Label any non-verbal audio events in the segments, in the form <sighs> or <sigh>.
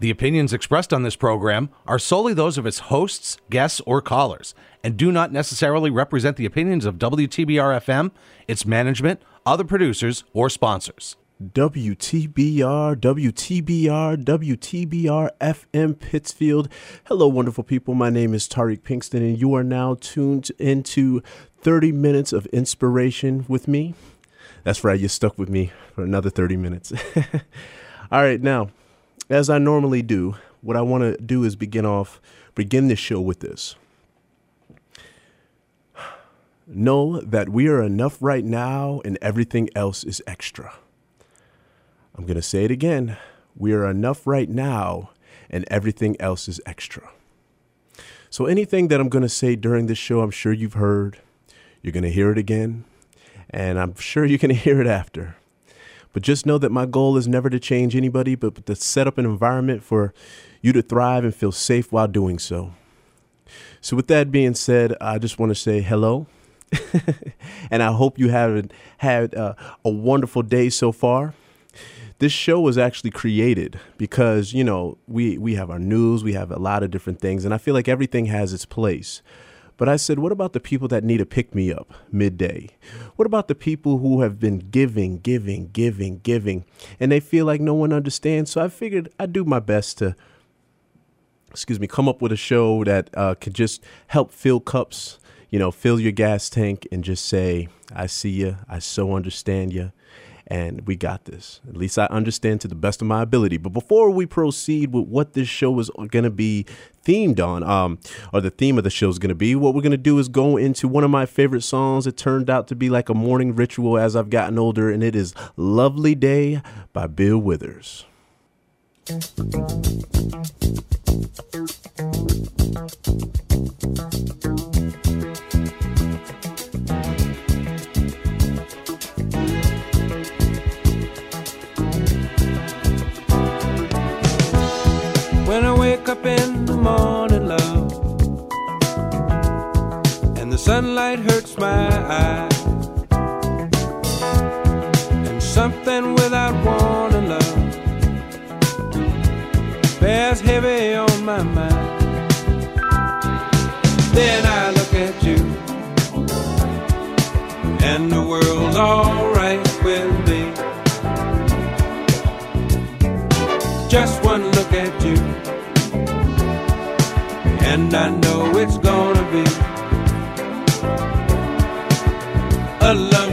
The opinions expressed on this program are solely those of its hosts, guests, or callers, and do not necessarily represent the opinions of WTBR FM, its management, other producers, or sponsors. WTBR, WTBR, WTBR FM Pittsfield. Hello, wonderful people. My name is Tariq Pinkston, and you are now tuned into 30 minutes of inspiration with me. That's right, you stuck with me for another 30 minutes. <laughs> All right, now as I normally do, what I want to do is begin off, begin this show with this. Know that we are enough right now and everything else is extra. I'm going to say it again. We are enough right now and everything else is extra. So, anything that I'm going to say during this show, I'm sure you've heard. You're going to hear it again, and I'm sure you're going <laughs> to hear it after. But just know that my goal is never to change anybody, but to set up an environment for you to thrive and feel safe while doing so. So, with that being said, I just want to say hello. <laughs> and I hope you have had uh, a wonderful day so far. This show was actually created because, you know, we, we have our news, we have a lot of different things, and I feel like everything has its place. But I said, what about the people that need a pick me up midday? What about the people who have been giving, giving, giving, giving, and they feel like no one understands? So I figured I'd do my best to, excuse me, come up with a show that uh, could just help fill cups, you know, fill your gas tank and just say, I see you, I so understand you and we got this. At least I understand to the best of my ability. But before we proceed with what this show is going to be themed on, um, or the theme of the show is going to be, what we're going to do is go into one of my favorite songs. It turned out to be like a morning ritual as I've gotten older, and it is "Lovely Day" by Bill Withers. Wake up in the morning, love, and the sunlight hurts my eyes, and something without warning, love, bears heavy on my mind. Then and I know it's gonna be a lovely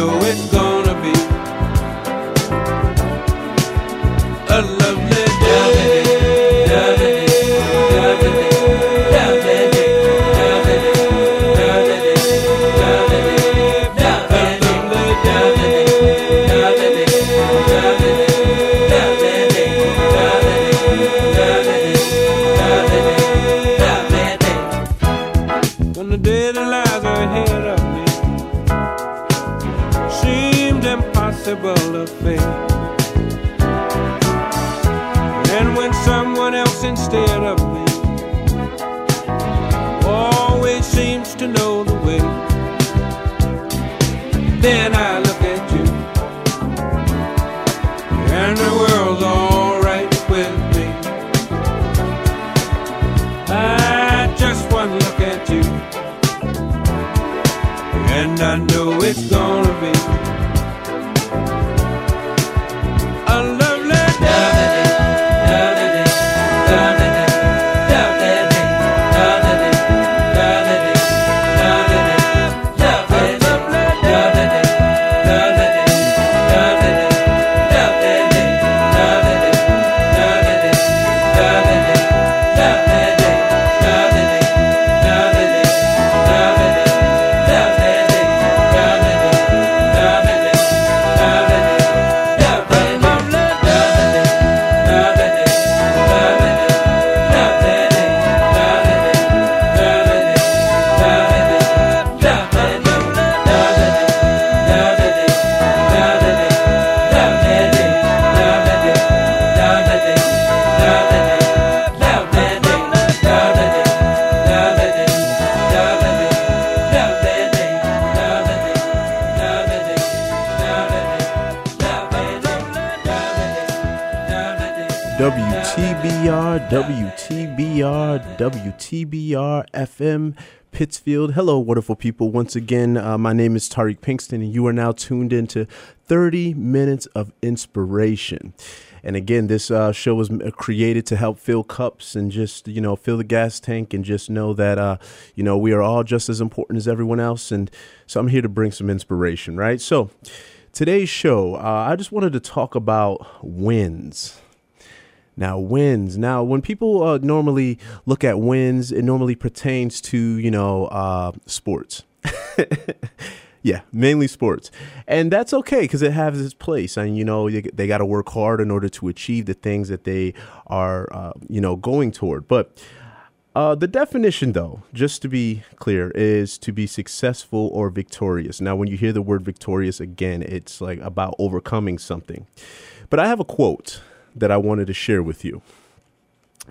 know it's gonna be a lovely and I know it's gonna be WTBR, WTBR, WTBR FM, Pittsfield. Hello, wonderful people. Once again, uh, my name is Tariq Pinkston, and you are now tuned into 30 Minutes of Inspiration. And again, this uh, show was created to help fill cups and just, you know, fill the gas tank and just know that, uh, you know, we are all just as important as everyone else. And so I'm here to bring some inspiration, right? So today's show, uh, I just wanted to talk about wins. Now, wins. Now, when people uh, normally look at wins, it normally pertains to, you know, uh, sports. <laughs> yeah, mainly sports. And that's okay because it has its place. And, you know, they, got to work hard in order to achieve the things that they are, uh, you know, going toward. But uh, the definition, though, just to be clear, is to be successful or victorious. Now, when you hear the word victorious again, it's like about overcoming something. But I have a quote that I wanted to share with you.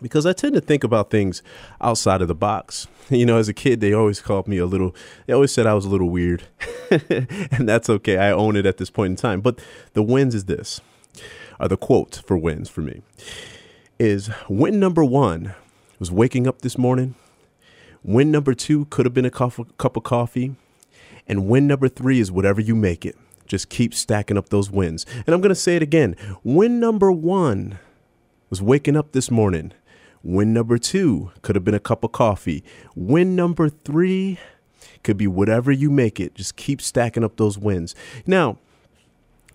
Because I tend to think about things outside of the box. <laughs> You know, as a kid, they always called me a little, they always said I was a little weird. <laughs> and that's okay. I own it at this point in time. But the wins is this, or the quote for wins for me is win number one was waking up this morning. Win number two could have been a cup of coffee. And win number three is whatever you make it. Just keep stacking up those wins. And I'm going to say it again. Win number one was waking up this morning. Win number two could have been a cup of coffee. Win number three could be whatever you make it. Just keep stacking up those wins. Now,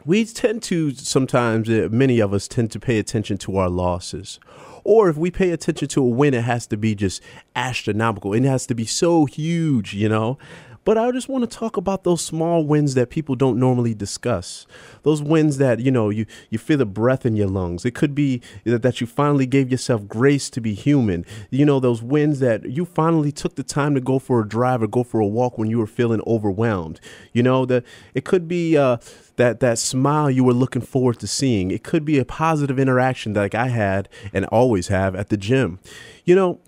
we tend to sometimes, uh, many of us tend to pay attention to our losses. Or if we pay attention to a win, it has to be just astronomical. It has to be so huge, you know? But I just want to talk about those small wins that people don't normally discuss. Those wins that, you know, you, you feel the breath in your lungs. It could be that you finally gave yourself grace to be human. You know, those wins that you finally took the time to go for a drive or go for a walk when you were feeling overwhelmed. You know, that it could be uh, that that smile you were looking forward to seeing. It could be a positive interaction like I had and always have at the gym. You know,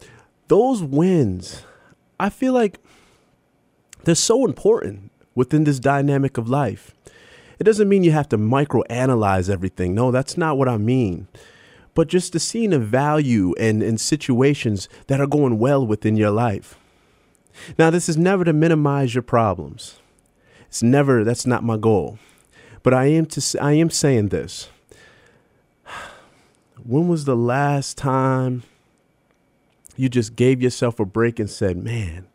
those wins, I feel like they're so important within this dynamic of life. It doesn't mean you have to microanalyze everything. No, that's not what I mean. But just to see the value and, in situations that are going well within your life. Now, this is never to minimize your problems. It's never, that's not my goal. But I am to I am saying this. <sighs> When was the last time you just gave yourself a break and said, "Man,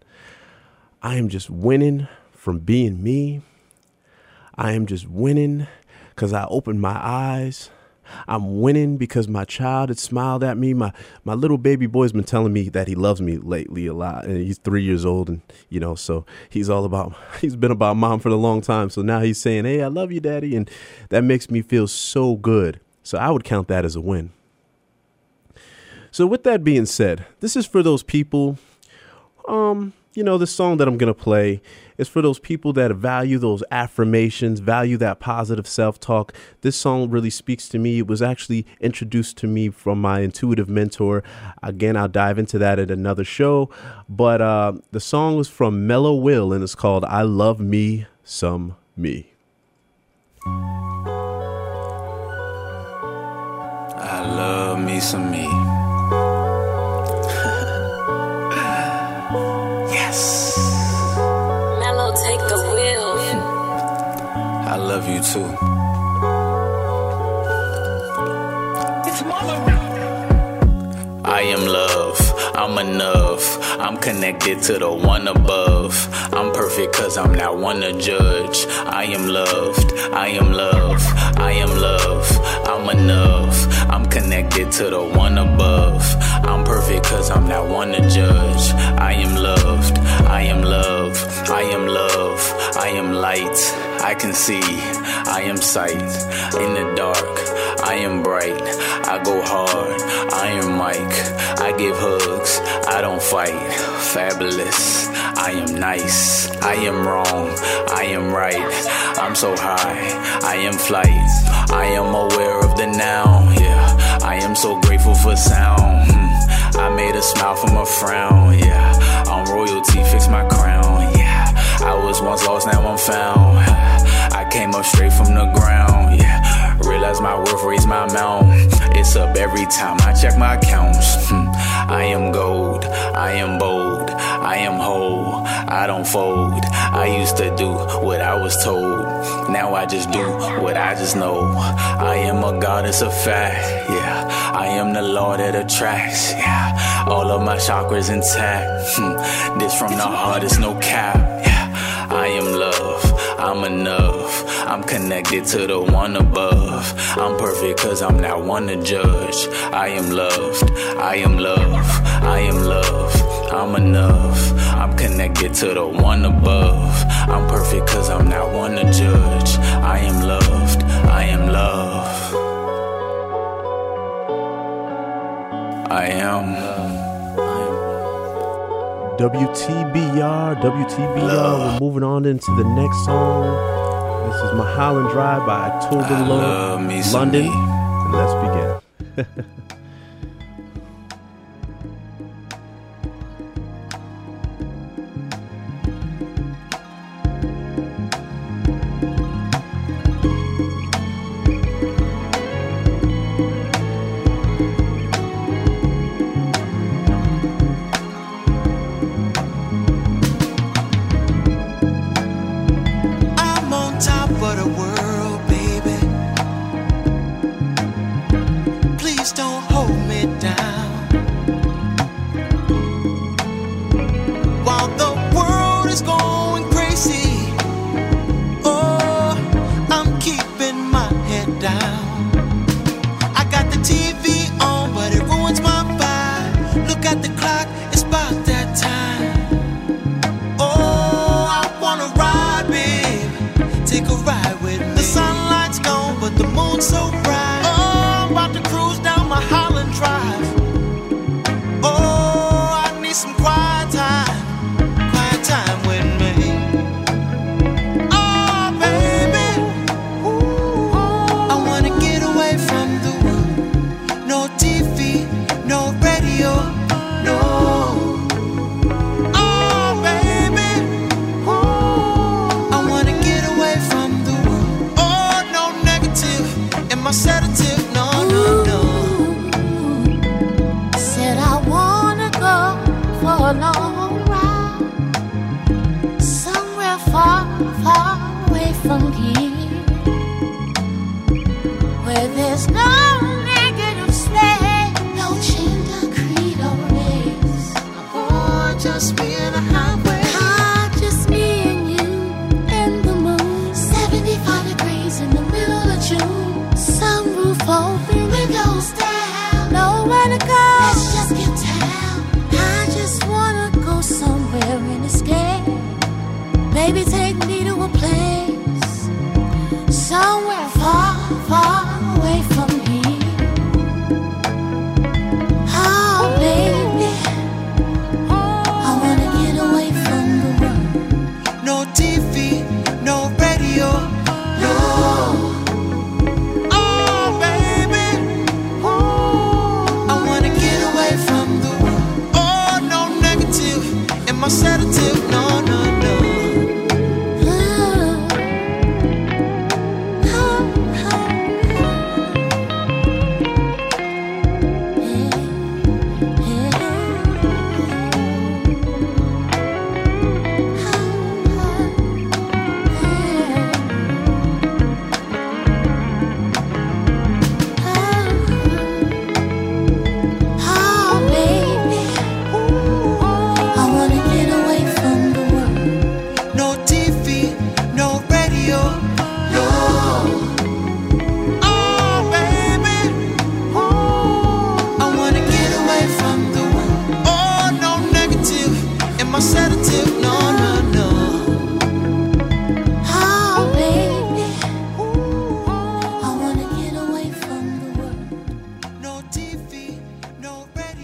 I am just winning from being me. I am just winning because I opened my eyes. I'm winning because my child had smiled at me. My my little baby boy's been telling me that he loves me lately a lot. And he's three years old and you know, so he's all about <laughs> he's been about mom for a long time. So now he's saying, Hey, I love you, daddy, and that makes me feel so good. So I would count that as a win. So with that being said, this is for those people um you know, the song that I'm going to play is for those people that value those affirmations, value that positive self talk. This song really speaks to me. It was actually introduced to me from my intuitive mentor. Again, I'll dive into that at another show. But uh, the song was from Mellow Will and it's called I Love Me Some Me. I love me some me. You too. I am love, I'm enough. I'm connected to the one above. I'm perfect cause I'm not one to judge. I am loved, I am love, I am love, I'm enough. I'm connected to the one above. I'm perfect cause I'm not one to judge. I am loved, I am love, I am love, I am light. I can see, I am sight. In the dark, I am bright. I go hard, I am Mike. I give hugs, I don't fight. Fabulous, I am nice. I am wrong, I am right. I'm so high, I am flight. I am aware of the now, yeah. I am so grateful for sound. Hmm. I made a smile from a frown, yeah. On royalty, fix my crown. I was once lost, now I'm found. <sighs> I came up straight from the ground, yeah. Realize my worth, raise my amount. It's up every time I check my accounts. Hmm. I am gold, I am bold, I am whole, I don't fold. I used to do what I was told. Now I just do what I just know. I am a goddess of fact, yeah. I am the law that attracts, yeah. All of my chakras intact. Hmm. This from the heart, it's no cap. I am love. I'm enough. I'm connected to the one above. I'm perfect cause I'm not one to judge. I am loved. I am love. I am love. I'm enough. I'm connected to the one above. I'm perfect cause I'm not one to judge. I am loved. I am love. I am. WTBR, WTBR. We're moving on into the next song. This is Mulholland Drive by October love London. me. And let's begin. <laughs>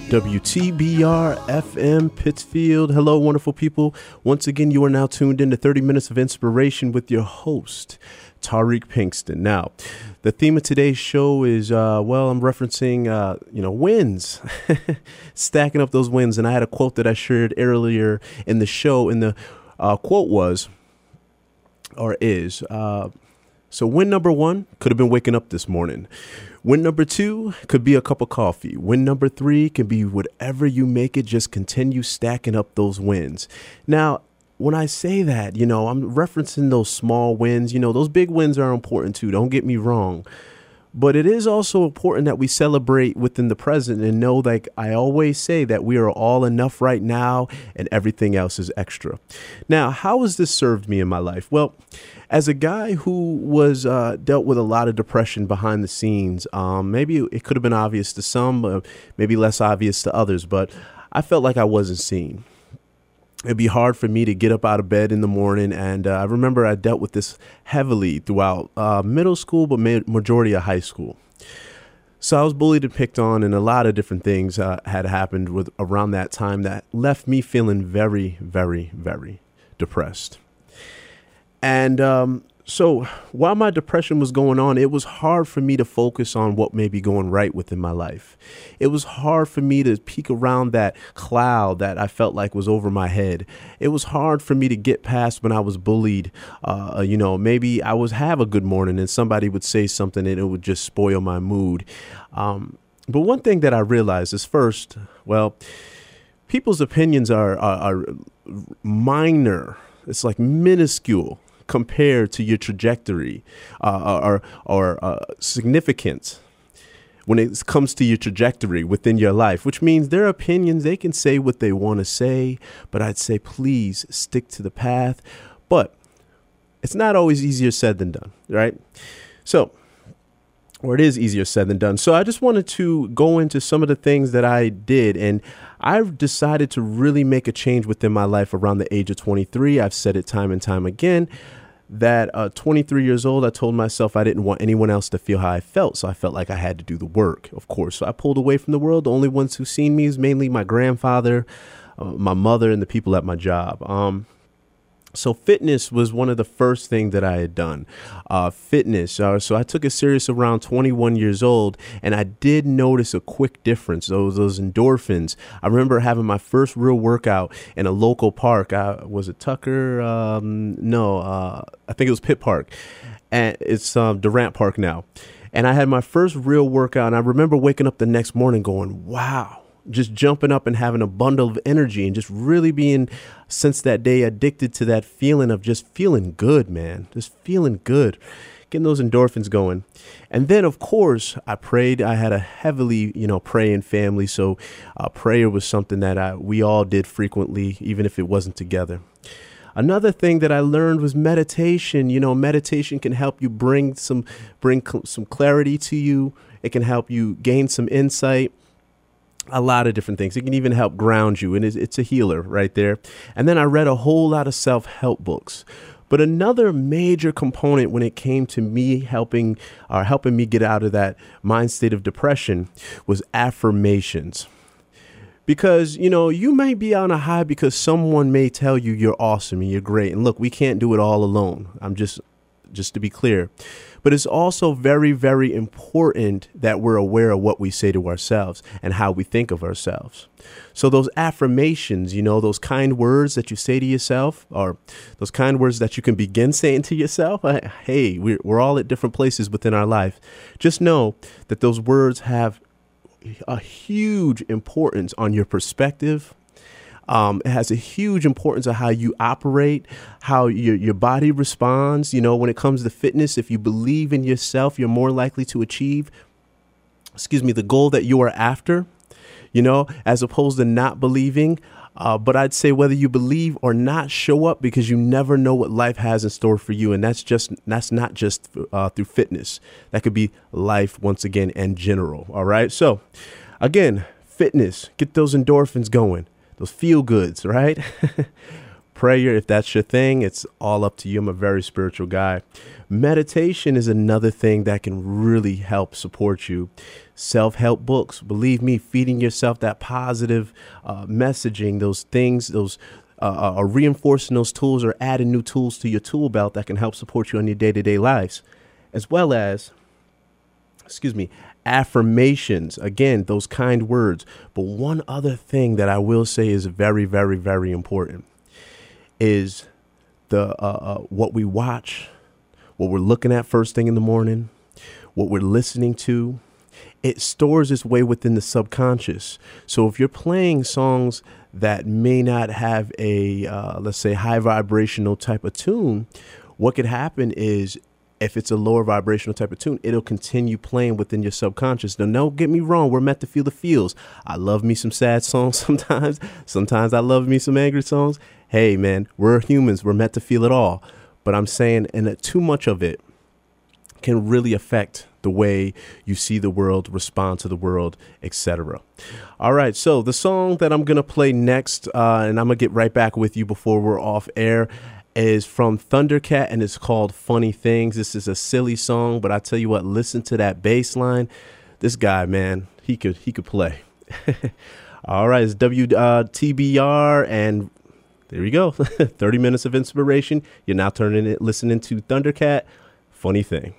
WTBR FM Pittsfield. Hello, wonderful people. Once again, you are now tuned in to 30 Minutes of Inspiration with your host, Tariq Pinkston. Now, the theme of today's show is, uh, well, I'm referencing, uh, you know, wins, <laughs> stacking up those wins. And I had a quote that I shared earlier in the show, and the uh, quote was, or is, uh, So, win number one could have been waking up this morning. Win number two could be a cup of coffee. Win number three can be whatever you make it, just continue stacking up those wins. Now, when I say that, you know, I'm referencing those small wins. You know, those big wins are important too. Don't get me wrong. But it is also important that we celebrate within the present and know, like I always say, that we are all enough right now and everything else is extra. Now, how has this served me in my life? Well, as a guy who was uh, dealt with a lot of depression behind the scenes, um, maybe it could have been obvious to some, uh, maybe less obvious to others, but I felt like I wasn't seen it'd be hard for me to get up out of bed in the morning. And uh, I remember I dealt with this heavily throughout uh, middle school, but ma- majority of high school. So I was bullied and picked on, and a lot of different things uh, had happened with around that time that left me feeling very, very, very depressed. And um, so while my depression was going on, it was hard for me to focus on what may be going right within my life. It was hard for me to peek around that cloud that I felt like was over my head. It was hard for me to get past when I was bullied. Uh, you know, maybe I was have a good morning and somebody would say something and it would just spoil my mood. Um, but one thing that I realized is first, well, people's opinions are, are, are minor. It's like minuscule compared to your trajectory uh, or, or uh, significance when it comes to your trajectory within your life, which means their opinions, they can say what they want to say, but I'd say please stick to the path. But it's not always easier said than done, right? So, or it is easier said than done. So I just wanted to go into some of the things that I did. And I've decided to really make a change within my life around the age of 23. I've said it time and time again that uh, 23 years old, I told myself I didn't want anyone else to feel how I felt. So I felt like I had to do the work, of course. So I pulled away from the world. The only ones who seen me is mainly my grandfather, uh, my mother, and the people at my job. Um, so fitness was one of the first things that I had done. Uh, fitness. Uh, so I took it serious around 21 years old, and I did notice a quick difference. Those those endorphins. I remember having my first real workout in a local park. I, was it Tucker? Um, no, uh, I think it was Pitt Park, and it's um, Durant Park now. And I had my first real workout, and I remember waking up the next morning going, "Wow." Just jumping up and having a bundle of energy and just really being since that day addicted to that feeling of just feeling good man. Just feeling good. Getting those endorphins going. And then of course i prayed. I had a heavily you know praying family so uh, prayer was something that I, we all did frequently even if it wasn't together. Another thing that i learned was meditation. You know meditation can help you bring some bring cl- some clarity to you. It can help you gain some insight a lot of different things. It can even help ground you, and it's, it's a healer right there. And then I read a whole lot of self help books. But another major component when it came to me helping or helping me get out of that mind state of depression was affirmations. Because, you know, you may be on a high because someone may tell you you're awesome and you're great. And look, we can't do it all alone. I'm just just to be clear. But it's also very, very important that we're aware of what we say to ourselves and how we think of ourselves. So, those affirmations, you know, those kind words that you say to yourself, or those kind words that you can begin saying to yourself, hey, we're, we're all at different places within our life. Just know that those words have a huge importance on your perspective, um, it has a huge importance of how you operate, how your, your body responds. You know, when it comes to fitness, if you believe in yourself, you're more likely to achieve, excuse me, the goal that you are after, you know, as opposed to not believing. Uh, but I'd say whether you believe or not, show up because you never know what life has in store for you, and that's just that's not just uh, through fitness. That could be life once again and general. All right. So, again, fitness, get those endorphins going those feel goods, right? <laughs> Prayer, if that's your thing, it's all up to you. I'm a very spiritual guy. Meditation is another thing that can really help support you. Self help books, believe me, feeding yourself that positive uh, messaging, those things, those uh, are uh, reinforcing those tools or adding new tools to your tool belt that can help support you in your day to day lives, as well as, excuse me, affirmations. Again, those kind words. But one other thing that I will say is very, very, very important is the uh, uh, what we watch, what we're looking at first thing in the morning, what we're listening to, it stores its way within the subconscious. So if you're playing songs that may not have a, uh, let's say, high vibrational type of tune, what could happen is if it's a lower vibrational type of tune, it'll continue playing within your subconscious. Now, don't get me wrong, we're meant to feel the feels. I love me some sad songs <laughs> sometimes. Sometimes I love me some angry songs. Hey, man, we're humans. We're meant to feel it all. But I'm saying, and too much of it can really affect the way you see the world, respond to the world, etc. All right, so the song that I'm gonna play next, uh, and I'm gonna get right back with you before we're off air, is from Thundercat and it's called Funny Things. This is a silly song, but I tell you what, listen to that bass line. This guy, man, he could he could play. <laughs> All right, it's WTBR uh, and there you go. <laughs> 30 minutes of inspiration. You're now turning it listening to Thundercat. Funny thing.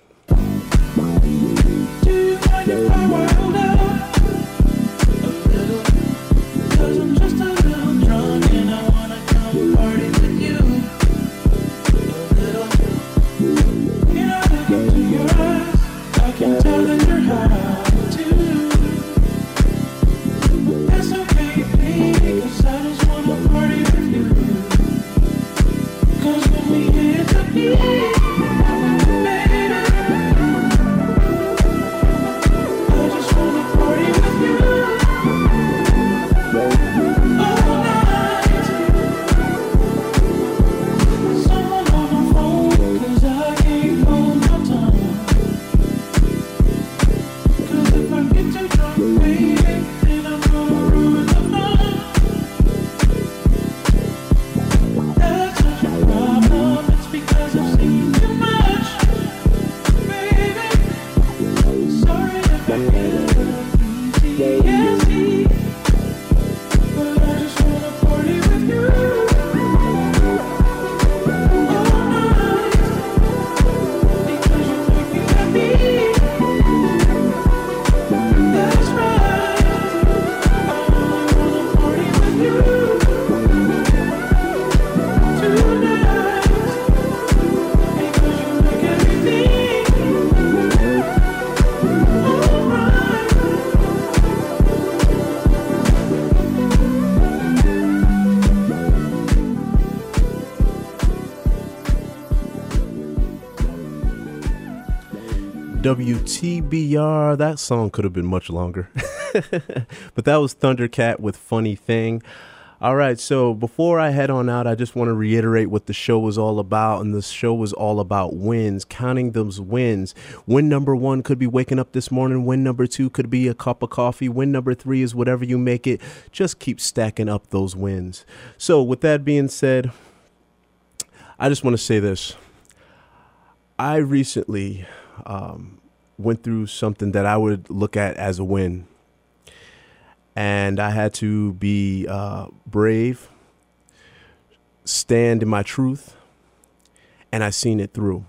WTBR. That song could have been much longer. <laughs> but that was Thundercat with Funny Thing. All right, so before I head on out, I just want to reiterate what the show was all about. And the show was all about wins, counting those wins. Win number one could be waking up this morning. Win number two could be a cup of coffee. Win number three is whatever you make it. Just keep stacking up those wins. So, with that being said, I just want to say this. I recently um, went through something that I would look at as a win. And I had to be uh, brave, stand in my truth, and I seen it through.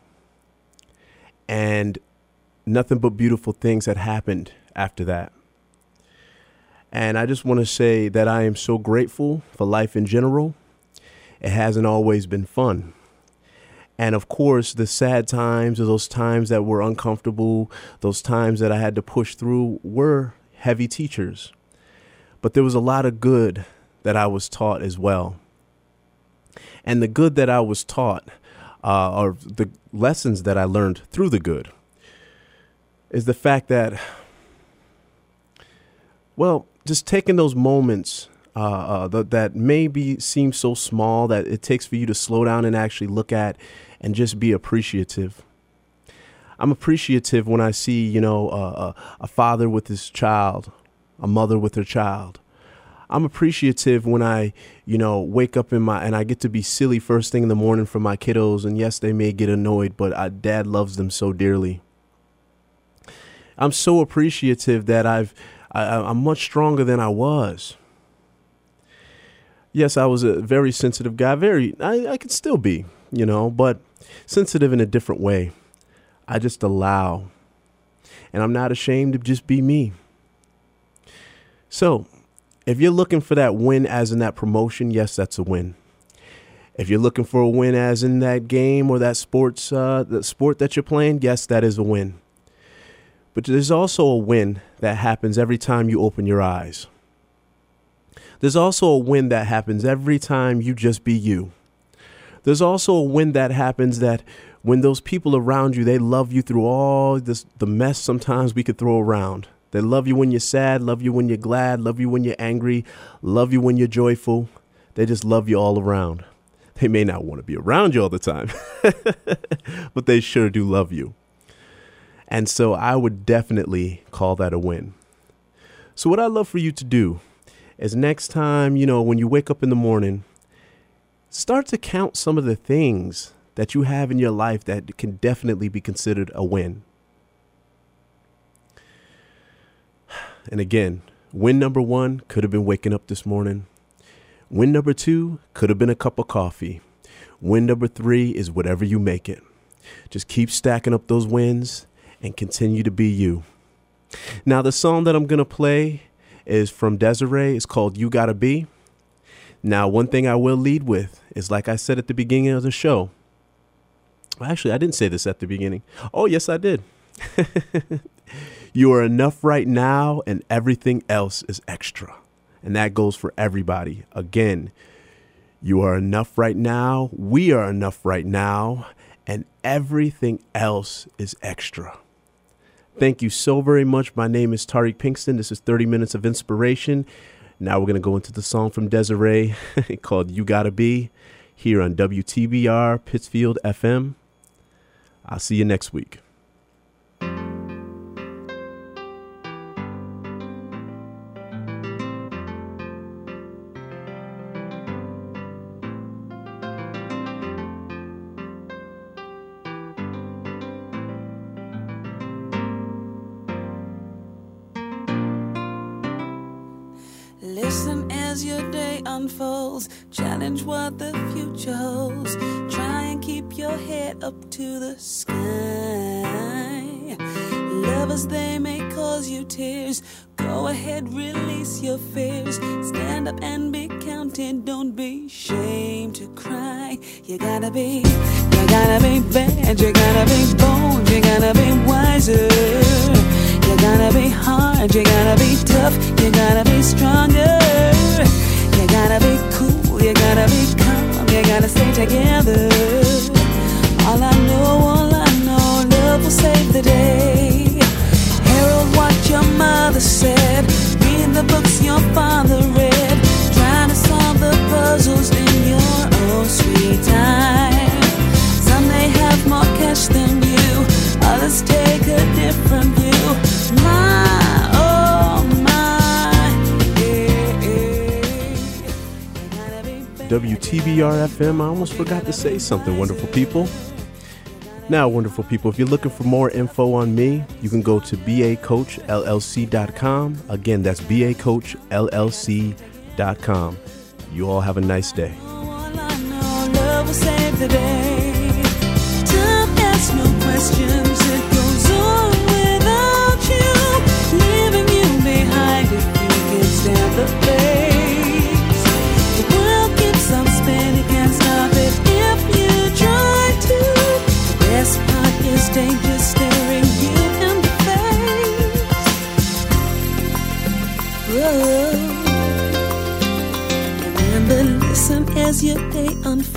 And nothing but beautiful things had happened after that. And I just want to say that I am so grateful for life in general. It hasn't always been fun. And of course, the sad times or those times that were uncomfortable, those times that I had to push through were heavy teachers. But there was a lot of good that I was taught as well. And the good that I was taught, uh, or the lessons that I learned through the good, is the fact that, well, just taking those moments uh, uh, that, that maybe seem so small that it takes for you to slow down and actually look at and just be appreciative. I'm appreciative when I see, you know, a father with his child, a mother with her child. I'm appreciative when I, you know, wake up in my and I get to be silly first thing in the morning for my kiddos. And yes, they may get annoyed, but I, dad loves them so dearly. I'm so appreciative that I've I, I'm much stronger than I was. Yes, I was a very sensitive guy. Very, I, I could still be, you know, but sensitive in a different way. I just allow. And I'm not ashamed to just be me. So, if you're looking for that win as in that promotion, yes, that's a win. If you're looking for a win, as in that game or that sports, uh, the sport that you're playing, yes, that is a win. But there's also a win that happens every time you open your eyes. There's also a win that happens every time you just be you. There's also a win that happens that when those people around you, they love you through all this the mess sometimes we could throw around. They love you when you're sad, love you when you're glad, love you when you're angry, love you when you're joyful. They just love you all around. They may not want to be around you all the time, <laughs> but they sure do love you. And so I would definitely call that a win. So, what I'd love for you to do is next time, you know, when you wake up in the morning, start to count some of the things that you have in your life that can definitely be considered a win. And again, win number one could have been waking up this morning. Win number two could have been a cup of coffee. Win number three is whatever you make it. Just keep stacking up those wins and continue to be you. Now, the song that I'm going to play is from Des'ree. It's called You Gotta Be. Now, one thing I will lead with is like I said at the beginning of the show. Actually, I didn't say this at the beginning. Oh, yes, I did. <laughs> you are enough right now, and everything else is extra. And that goes for everybody. Again, you are enough right now. We are enough right now. And everything else is extra. Thank you so very much. My name is Tariq Pinkston. This is 30 Minutes of Inspiration. Now we're going to go into the song from Des'ree <laughs> called You Gotta Be here on WTBR Pittsfield FM. I'll see you next week. FM. I almost forgot to say something, wonderful people. Now, wonderful people, if you're looking for more info on me, you can go to bacoachllc.com. Again, that's bacoachllc.com. You all have a nice day. All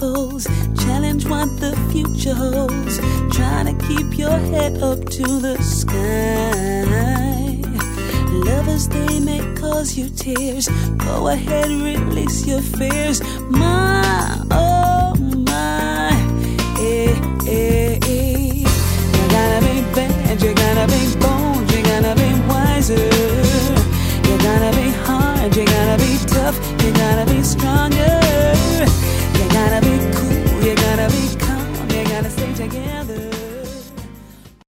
Challenge what the future holds. Trying to keep your head up to the sky. Lovers, they may cause you tears. Go ahead, release your fears. My, oh